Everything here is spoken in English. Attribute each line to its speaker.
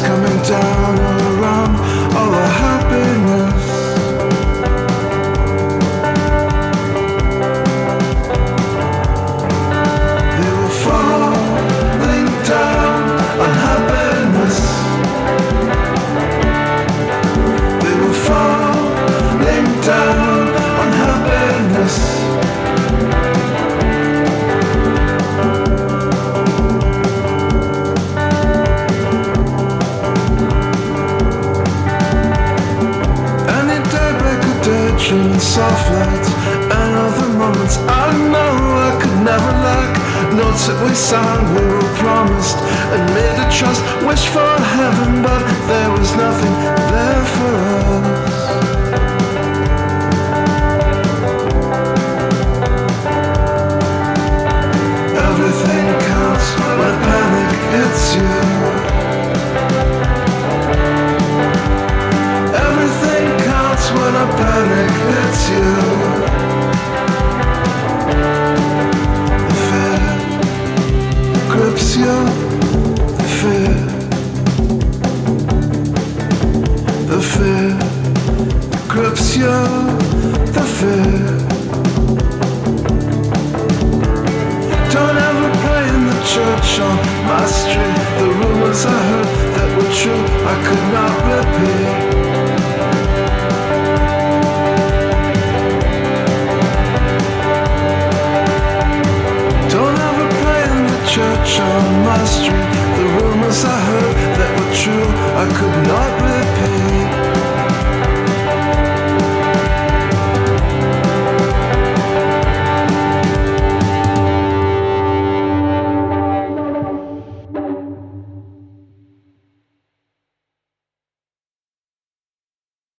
Speaker 1: coming down. Soft lights and other moments I know I could never lack. Notes that we signed, we were promised and made a trust. Wish for heaven, but fear. The fear grips you. The fear. Don't ever play in the church on my.